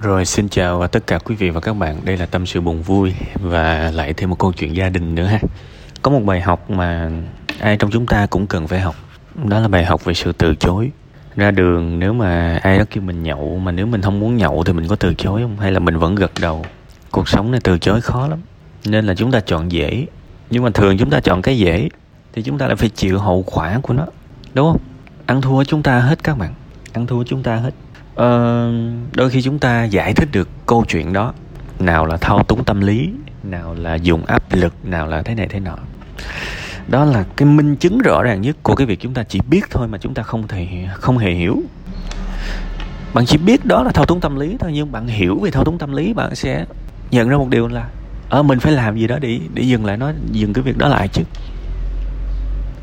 Rồi xin chào à, tất cả quý vị và các bạn, đây là tâm sự buồn vui và lại thêm một câu chuyện gia đình nữa ha. Có một bài học mà ai trong chúng ta cũng cần phải học, đó là bài học về sự từ chối. Ra đường nếu mà ai đó kêu mình nhậu mà nếu mình không muốn nhậu thì mình có từ chối không hay là mình vẫn gật đầu. Cuộc sống này từ chối khó lắm. Nên là chúng ta chọn dễ. Nhưng mà thường chúng ta chọn cái dễ thì chúng ta lại phải chịu hậu quả của nó. Đúng không? Ăn thua chúng ta hết các bạn. Ăn thua chúng ta hết ờ, đôi khi chúng ta giải thích được câu chuyện đó. Nào là thao túng tâm lý nào là dùng áp lực nào là thế này thế nọ. Đó là cái minh chứng rõ ràng nhất của cái việc chúng ta chỉ biết thôi mà chúng ta không thể không hề hiểu. Bạn chỉ biết đó là thao túng tâm lý thôi nhưng bạn hiểu về thao túng tâm lý bạn sẽ nhận ra một điều là ở mình phải làm gì đó để để dừng lại nó dừng cái việc đó lại chứ.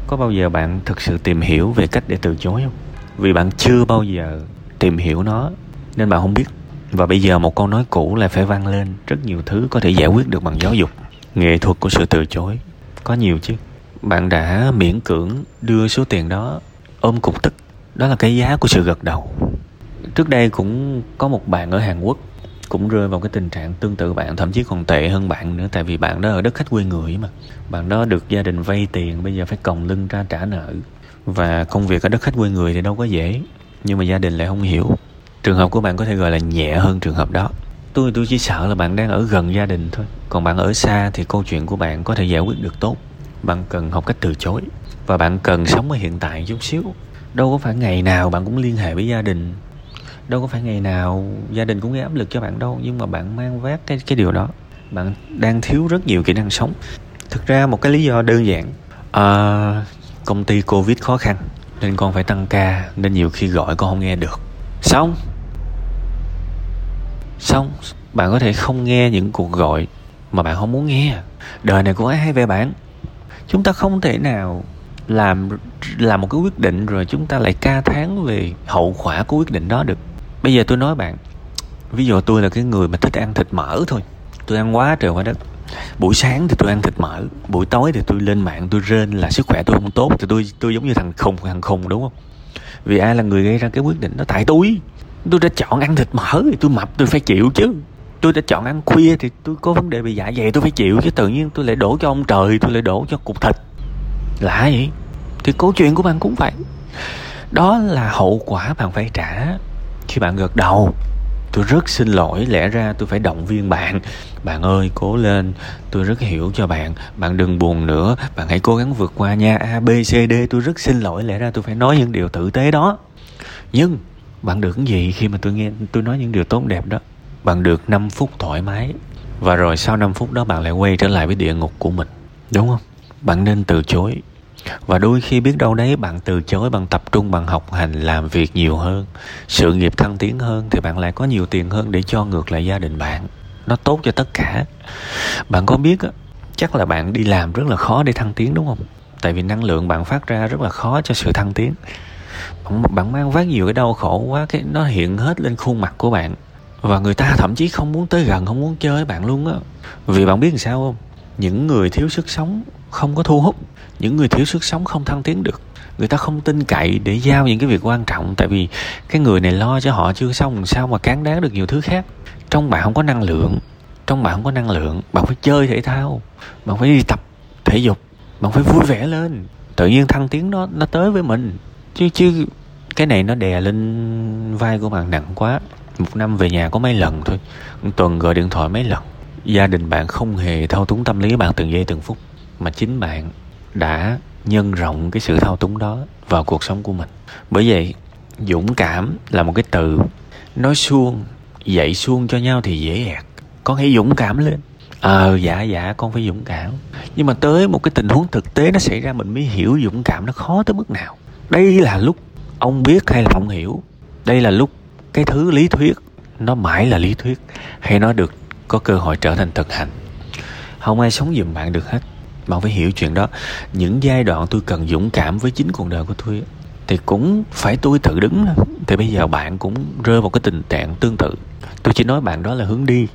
Có bao giờ bạn thực sự tìm hiểu về cách để từ chối không? Vì bạn chưa bao giờ tìm hiểu nó, nên bạn không biết. Và bây giờ một câu nói cũ lại phải vang lên. Rất nhiều thứ có thể giải quyết được bằng giáo dục. Nghệ thuật của sự từ chối, có nhiều chứ. Bạn đã miễn cưỡng đưa số tiền đó, ôm cục tức. Đó là cái giá của sự gật đầu. Trước đây cũng có một bạn ở hàn quốc, cũng rơi vào cái tình trạng tương tự bạn, thậm chí còn tệ hơn bạn nữa, tại vì bạn đó ở đất khách quê người mà. Bạn đó được gia đình vay tiền, bây giờ phải còng lưng ra trả nợ. Và công việc ở đất khách quê người thì đâu có dễ nhưng mà gia đình lại không hiểu. Trường hợp của bạn có thể gọi là nhẹ hơn trường hợp đó. Tôi tôi chỉ sợ là bạn đang ở gần gia đình thôi. Còn bạn ở xa thì câu chuyện của bạn có thể giải quyết được tốt. Bạn cần học cách từ chối. Và bạn cần sống ở hiện tại chút xíu. Đâu có phải ngày nào bạn cũng liên hệ với gia đình. Đâu có phải ngày nào gia đình cũng gây áp lực cho bạn đâu. Nhưng mà bạn mang vác cái cái điều đó. Bạn đang thiếu rất nhiều kỹ năng sống. Thực ra một cái lý do đơn giản. À, công ty covid khó khăn nên con phải tăng ca, nên nhiều khi gọi con không nghe được. Xong. Xong, bạn có thể không nghe những cuộc gọi mà bạn không muốn nghe. Đời này cũng ai hay về bạn. Chúng ta không thể nào làm làm một cái quyết định rồi chúng ta lại ca tháng về hậu quả của quyết định đó được. Bây giờ tôi nói bạn, ví dụ tôi là cái người mà thích ăn thịt mỡ thôi. Tôi ăn quá trời quá đất buổi sáng thì tôi ăn thịt mỡ, buổi tối thì tôi lên mạng tôi rên là sức khỏe tôi không tốt thì tôi tôi giống như thằng khùng thằng khùng đúng không? Vì ai là người gây ra cái quyết định đó? Tại tôi. Tôi đã chọn ăn thịt mỡ thì tôi mập, tôi phải chịu chứ. Tôi đã chọn ăn khuya thì tôi có vấn đề về dạ dày, tôi phải chịu chứ. Tự nhiên tôi lại đổ cho ông trời, tôi lại đổ cho cục thịt. Lạ vậy. Thì câu chuyện của bạn cũng vậy. Đó là hậu quả bạn phải trả khi bạn gật đầu tôi rất xin lỗi, lẽ ra tôi phải động viên bạn. Bạn ơi, cố lên. Tôi rất hiểu cho bạn. Bạn đừng buồn nữa. Bạn hãy cố gắng vượt qua nha. A, b, c, d. Tôi rất xin lỗi, lẽ ra tôi phải nói những điều tử tế đó. Nhưng, bạn được cái gì khi mà tôi nghe, tôi nói những điều tốt đẹp đó? Bạn được 5 phút thoải mái. Và rồi sau 5 phút đó bạn lại quay trở lại với địa ngục của mình. Đúng không? Bạn nên từ chối và đôi khi biết đâu đấy bạn từ chối bằng tập trung bằng học hành làm việc nhiều hơn sự nghiệp thăng tiến hơn thì bạn lại có nhiều tiền hơn để cho ngược lại gia đình bạn. Nó tốt cho tất cả. Bạn có biết á chắc là bạn đi làm rất là khó để thăng tiến đúng không? Tại vì năng lượng bạn phát ra rất là khó cho sự thăng tiến. Bạn, bạn mang vác nhiều cái đau khổ quá cái nó hiện hết lên khuôn mặt của bạn. Và người ta thậm chí không muốn tới gần không muốn chơi với bạn luôn á. Vì bạn biết làm sao không? Những người thiếu sức sống không có thu hút, những người thiếu sức sống không thăng tiến được. Người ta không tin cậy để giao những cái việc quan trọng, tại vì cái người này lo cho họ chưa xong làm sao mà cán đáng được nhiều thứ khác. Trong bạn không có năng lượng, trong bạn không có năng lượng, bạn phải chơi thể thao, bạn phải đi tập thể dục, bạn phải vui vẻ lên. Tự nhiên thăng tiến nó nó tới với mình. Chứ chứ cái này nó đè lên vai của bạn nặng quá. Một năm về nhà có mấy lần thôi. Một tuần gọi điện thoại mấy lần gia đình bạn không hề thao túng tâm lý bạn từng giây từng phút, mà chính bạn đã nhân rộng cái sự thao túng đó vào cuộc sống của mình. Bởi vậy, dũng cảm là một cái từ nói suông, dạy suông cho nhau thì dễ ẹt. Con hãy dũng cảm lên. Ờ dạ dạ con phải dũng cảm. Nhưng mà tới một cái tình huống thực tế nó xảy ra, mình mới hiểu dũng cảm nó khó tới mức nào. Đây là lúc ông biết hay là ông hiểu. Đây là lúc cái thứ lý thuyết, nó mãi là lý thuyết. Hay nó được có cơ hội trở thành thực hành. Không ai sống giùm bạn được hết. Bạn phải hiểu chuyện đó. Những giai đoạn tôi cần dũng cảm với chính cuộc đời của tôi thì cũng phải tôi tự đứng thì bây giờ bạn cũng rơi vào cái tình trạng tương tự. Tôi chỉ nói bạn đó là hướng đi.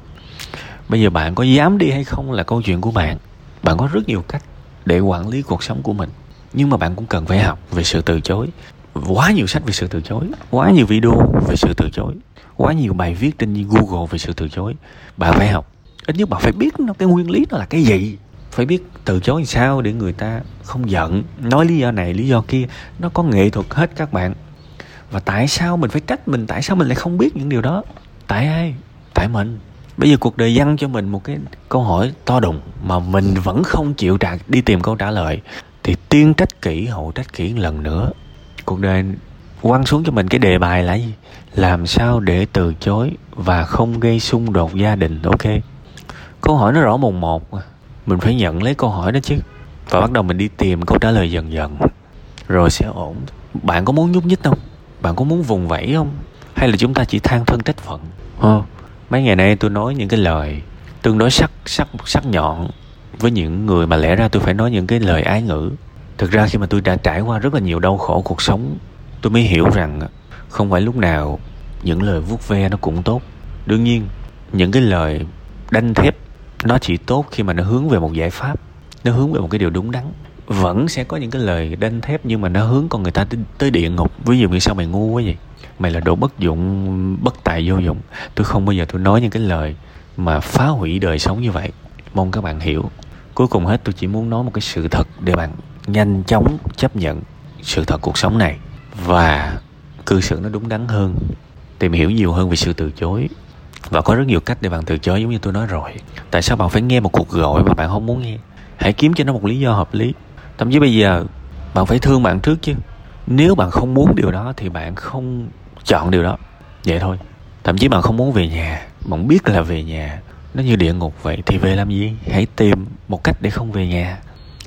Bây giờ bạn có dám đi hay không là câu chuyện của bạn. Bạn có rất nhiều cách để quản lý cuộc sống của mình. Nhưng mà bạn cũng cần phải học về sự từ chối. Quá nhiều sách về sự từ chối, quá nhiều video về sự từ chối quá nhiều bài viết trên google về sự từ chối. Bạn phải học. Ít nhất bạn phải biết nó, cái nguyên lý nó là cái gì. Phải biết từ chối làm sao để người ta không giận. Nói lý do này, lý do kia, nó có nghệ thuật hết các bạn. Và tại sao mình phải trách mình? Tại sao mình lại không biết những điều đó? Tại ai? Tại mình. Bây giờ cuộc đời dăng cho mình một cái câu hỏi to đùng mà mình vẫn không chịu trả, đi tìm câu trả lời. Thì tiên trách kỹ hậu trách kỹ lần nữa. Cuộc đời quăng xuống cho mình cái đề bài là gì? Làm sao để từ chối và không gây xung đột gia đình? Ok. Câu hỏi nó rõ mồn một mình phải nhận lấy câu hỏi đó chứ. Và bắt đầu mình đi tìm câu trả lời dần dần. Rồi sẽ ổn. Bạn có muốn nhúc nhích không? Bạn có muốn vùng vẫy không? Hay là chúng ta chỉ than thân trách phận? Ờ, mấy ngày nay tôi nói những cái lời tương đối sắc sắc sắc nhọn với những người mà lẽ ra tôi phải nói những cái lời ái ngữ. Thực ra khi mà tôi đã trải qua rất là nhiều đau khổ cuộc sống tôi mới hiểu rằng không phải lúc nào những lời vuốt ve nó cũng tốt. Đương nhiên những cái lời đanh thép nó chỉ tốt khi mà nó hướng về một giải pháp nó hướng về một cái điều đúng đắn. Vẫn sẽ có những cái lời đanh thép nhưng mà nó hướng con người ta tới, tới địa ngục. Ví dụ như sao mày ngu quá vậy? Mày là đồ bất dụng bất tài vô dụng. Tôi không bao giờ tôi nói những cái lời mà phá hủy đời sống như vậy. Mong các bạn hiểu. Cuối cùng hết tôi chỉ muốn nói một cái sự thật để bạn nhanh chóng chấp nhận sự thật cuộc sống này và cư xử nó đúng đắn hơn, tìm hiểu nhiều hơn về sự từ chối. Và có rất nhiều cách để bạn từ chối, giống như tôi nói rồi. Tại sao bạn phải nghe một cuộc gọi mà bạn không muốn nghe? Hãy kiếm cho nó một lý do hợp lý. Thậm chí bây giờ, bạn phải thương bạn trước chứ. Nếu bạn không muốn điều đó, thì bạn không chọn điều đó. Vậy thôi. Thậm chí bạn không muốn về nhà, bạn biết là về nhà, nó như địa ngục vậy, thì về làm gì? Hãy tìm một cách để không về nhà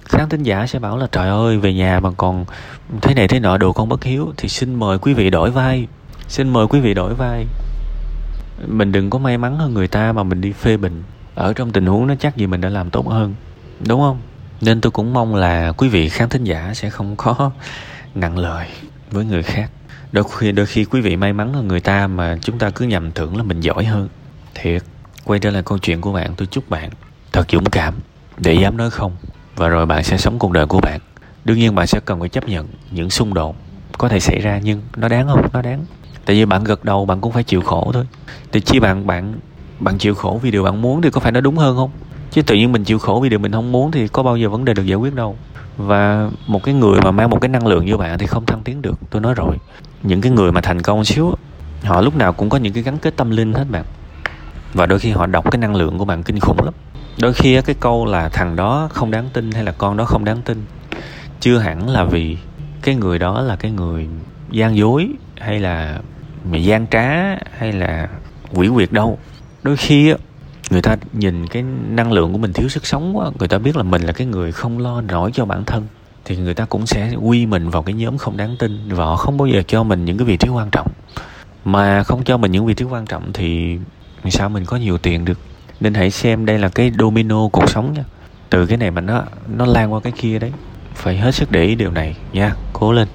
khán thính giả sẽ bảo là, trời ơi, về nhà mà còn thế này thế nọ, đồ con bất hiếu. Thì xin mời quý vị đổi vai. Xin mời quý vị đổi vai. Mình đừng có may mắn hơn người ta mà mình đi phê bình. Ở trong tình huống nó chắc gì mình đã làm tốt hơn. Đúng không? Nên tôi cũng mong là quý vị khán thính giả sẽ không có nặng lời với người khác. Đôi khi đôi khi quý vị may mắn hơn người ta mà chúng ta cứ nhầm tưởng là mình giỏi hơn. Thiệt, quay trở lại câu chuyện của bạn, tôi chúc bạn thật dũng cảm. Để dám nói không và rồi bạn sẽ sống cuộc đời của bạn. Đương nhiên bạn sẽ cần phải chấp nhận những xung đột có thể xảy ra, nhưng nó đáng không? Nó đáng. Tại vì bạn gật đầu, bạn cũng phải chịu khổ thôi. Thì chi bạn bạn bạn chịu khổ vì điều bạn muốn thì có phải nó đúng hơn không? Chứ tự nhiên mình chịu khổ vì điều mình không muốn thì có bao giờ vấn đề được giải quyết đâu. Và một cái người mà mang một cái năng lượng như bạn thì không thăng tiến được. Tôi nói rồi. Những cái người mà thành công xíu họ lúc nào cũng có những cái gắn kết tâm linh hết bạn. Và đôi khi họ đọc cái năng lượng của bạn kinh khủng lắm đôi khi cái câu là thằng đó không đáng tin hay là con đó không đáng tin, chưa hẳn là vì cái người đó là cái người gian dối hay là gian trá hay là quỷ quyệt đâu. Đôi khi người ta nhìn cái năng lượng của mình thiếu sức sống quá, người ta biết là mình là cái người không lo nổi cho bản thân, thì người ta cũng sẽ quy mình vào cái nhóm không đáng tin và họ không bao giờ cho mình những cái vị trí quan trọng. Mà không cho mình những vị trí quan trọng thì sao mình có nhiều tiền được? Nên hãy xem đây là cái domino cuộc sống nha. Từ cái này mà nó nó lan qua cái kia đấy. Phải hết sức để ý điều này nha. Cố lên.